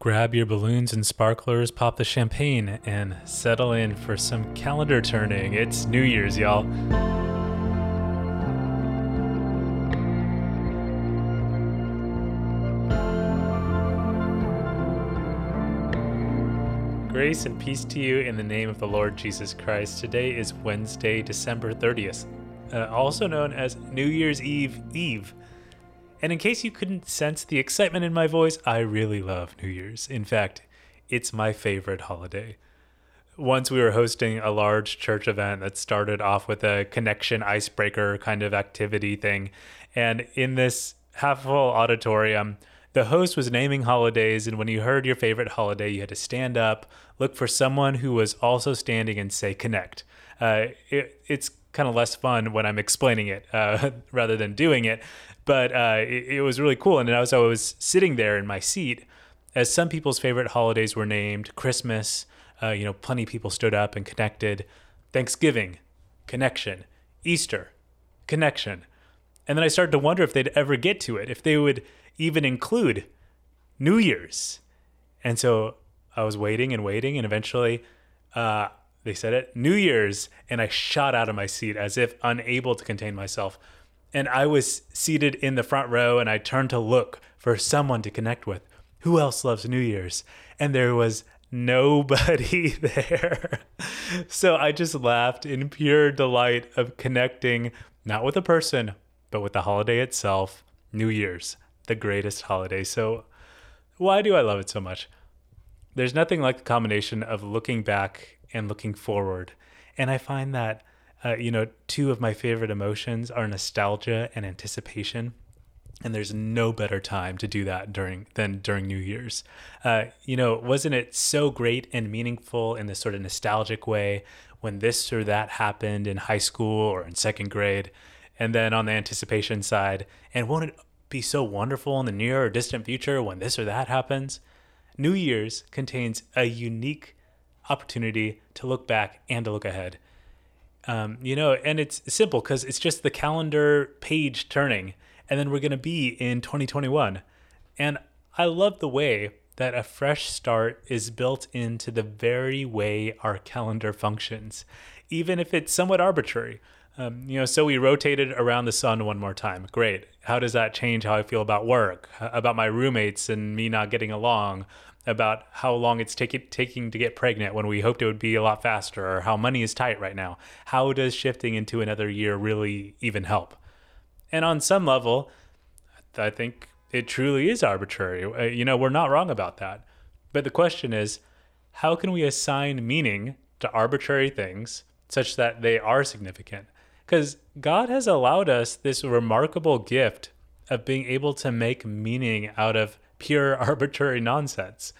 Grab your balloons and sparklers, pop the champagne, and settle in for some calendar turning. It's New Year's, y'all. Grace and peace to you in the name of the Lord Jesus Christ. Today is Wednesday, December 30th, uh, also known as New Year's Eve Eve. And in case you couldn't sense the excitement in my voice, I really love New Year's. In fact, it's my favorite holiday. Once we were hosting a large church event that started off with a connection icebreaker kind of activity thing. And in this half full auditorium, the host was naming holidays, and when you heard your favorite holiday, you had to stand up, look for someone who was also standing, and say connect. Uh, it, it's kind of less fun when I'm explaining it uh, rather than doing it, but uh, it, it, was really cool. And as I was sitting there in my seat, as some people's favorite holidays were named, Christmas, uh, you know, plenty of people stood up and connected. Thanksgiving, connection. Easter, connection. And then I started to wonder if they'd ever get to it, if they would even include New Year's. And so I was waiting and waiting, and eventually uh, they said it New Year's, and I shot out of my seat as if unable to contain myself. And I was seated in the front row, and I turned to look for someone to connect with. Who else loves New Year's? And there was nobody there. so I just laughed in pure delight of connecting, not with a person, but with the holiday itself, New Year's the greatest holiday. So, why do I love it so much? There's nothing like the combination of looking back and looking forward. And I find that, uh, you know, two of my favorite emotions are nostalgia and anticipation. And there's no better time to do that during than during New Year's. Uh, you know, wasn't it so great and meaningful in this sort of nostalgic way when this or that happened in high school or in second grade? And then on the anticipation side, and won't it be so wonderful in the near or distant future when this or that happens. New Year's contains a unique opportunity to look back and to look ahead. Um, you know, and it's simple because it's just the calendar page turning, and then we're going to be in 2021. And I love the way that a fresh start is built into the very way our calendar functions, even if it's somewhat arbitrary. Um, you know, so we rotated around the sun one more time. Great. How does that change how I feel about work, about my roommates and me not getting along, about how long it's take, taking to get pregnant when we hoped it would be a lot faster, or how money is tight right now? How does shifting into another year really even help? And on some level, I think it truly is arbitrary. Uh, you know, we're not wrong about that. But the question is, how can we assign meaning to arbitrary things such that they are significant? Because God has allowed us this remarkable gift of being able to make meaning out of pure arbitrary nonsense.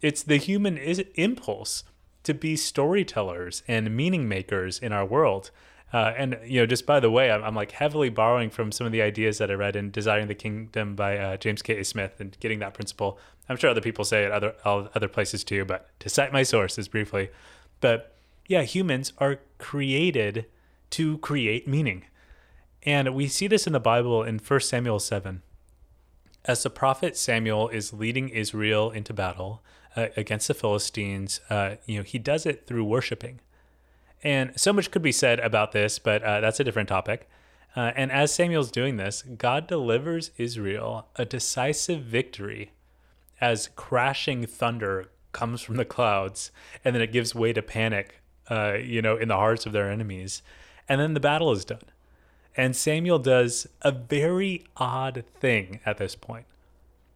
It's the human is- impulse to be storytellers and meaning makers in our world. Uh, and you know, just by the way, I'm, I'm, like heavily borrowing from some of the ideas that I read in *Desiring the Kingdom* by uh, James K. A. Smith, and getting that principle. I'm sure other people say it other other places too, but to cite my sources briefly, but yeah, humans are created to create meaning. And we see this in the Bible in 1 Samuel 7. As the prophet Samuel is leading Israel into battle uh, against the Philistines, uh, you know, he does it through worshiping. And so much could be said about this, but uh, that's a different topic. Uh, and as Samuel's doing this, God delivers Israel a decisive victory as crashing thunder comes from the clouds, and then it gives way to panic, uh, you know, in the hearts of their enemies. And then the battle is done. And Samuel does a very odd thing at this point.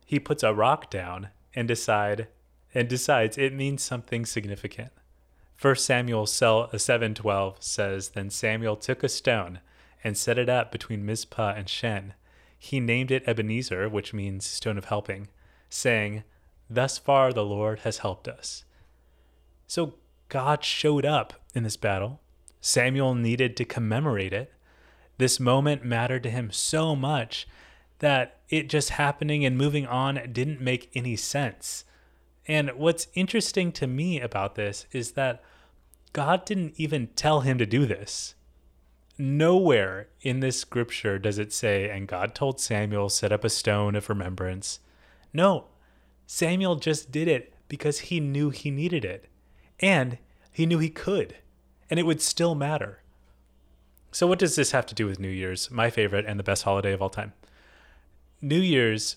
He puts a rock down and decide and decides it means something significant. 1 Samuel 7:12 uh, says, "Then Samuel took a stone and set it up between Mizpah and Shen. He named it Ebenezer, which means stone of helping, saying, Thus far the Lord has helped us." So God showed up in this battle Samuel needed to commemorate it. This moment mattered to him so much that it just happening and moving on didn't make any sense. And what's interesting to me about this is that God didn't even tell him to do this. Nowhere in this scripture does it say, and God told Samuel, set up a stone of remembrance. No, Samuel just did it because he knew he needed it. And he knew he could. And it would still matter. So, what does this have to do with New Year's, my favorite and the best holiday of all time? New Year's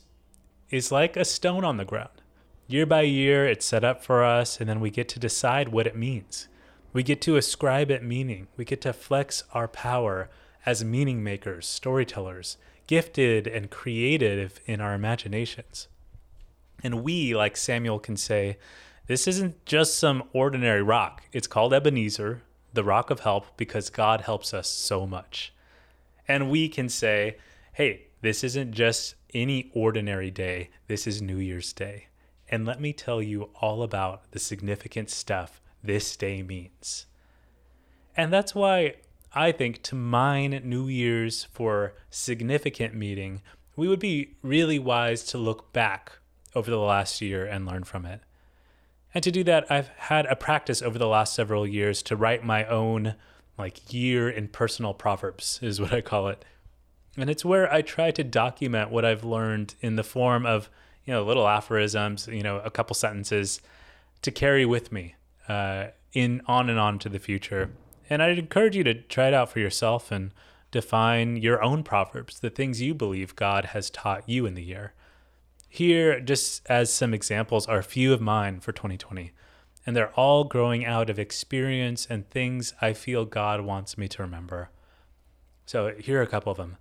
is like a stone on the ground. Year by year, it's set up for us, and then we get to decide what it means. We get to ascribe it meaning. We get to flex our power as meaning makers, storytellers, gifted and creative in our imaginations. And we, like Samuel, can say, this isn't just some ordinary rock. It's called Ebenezer, the rock of help, because God helps us so much. And we can say, hey, this isn't just any ordinary day, this is New Year's Day. And let me tell you all about the significant stuff this day means. And that's why I think to mine New Year's for significant meaning, we would be really wise to look back over the last year and learn from it. And to do that, I've had a practice over the last several years to write my own like year in personal proverbs is what I call it. And it's where I try to document what I've learned in the form of, you know, little aphorisms, you know, a couple sentences to carry with me uh, in on and on to the future. And I'd encourage you to try it out for yourself and define your own proverbs, the things you believe God has taught you in the year. Here, just as some examples, are a few of mine for 2020, and they're all growing out of experience and things I feel God wants me to remember. So, here are a couple of them.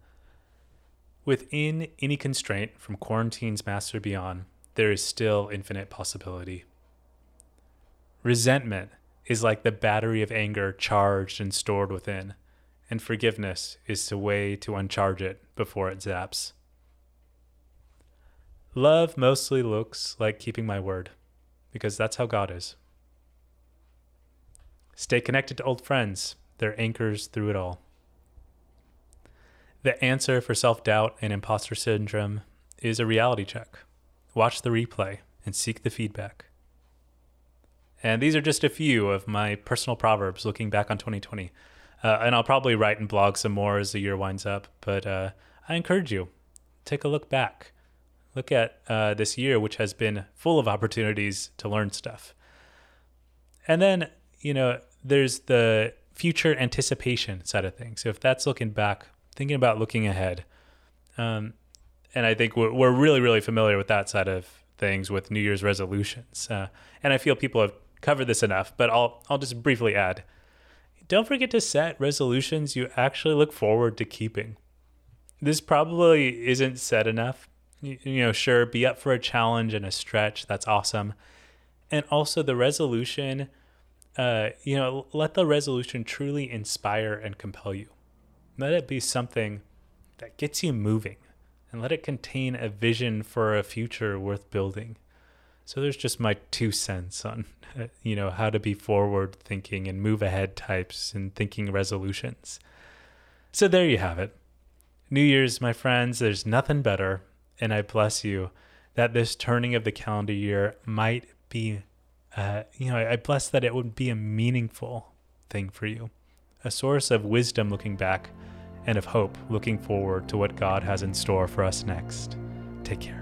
Within any constraint from quarantine's master beyond, there is still infinite possibility. Resentment is like the battery of anger charged and stored within, and forgiveness is the way to uncharge it before it zaps. Love mostly looks like keeping my word, because that's how God is. Stay connected to old friends, they're anchors through it all. The answer for self doubt and imposter syndrome is a reality check. Watch the replay and seek the feedback. And these are just a few of my personal proverbs looking back on 2020. Uh, and I'll probably write and blog some more as the year winds up, but uh, I encourage you take a look back look at uh, this year, which has been full of opportunities to learn stuff. And then, you know, there's the future anticipation side of things. So if that's looking back, thinking about looking ahead. Um, and I think we're, we're really, really familiar with that side of things with New Year's resolutions. Uh, and I feel people have covered this enough, but I'll, I'll just briefly add don't forget to set resolutions you actually look forward to keeping. This probably isn't said enough, you, know, sure, be up for a challenge and a stretch. That's awesome. And also the resolution, uh, you know, let the resolution truly inspire and compel you. Let it be something that gets you moving and let it contain a vision for a future worth building. So there's just my two cents on, you know, how to be forward thinking and move ahead types and thinking resolutions. So there you have it. New Year's, my friends, there's nothing better and I bless you that this turning of the calendar year might be, uh, you know, I bless that it would be a meaningful thing for you, a source of wisdom looking back and of hope looking forward to what God has in store for us next. Take care.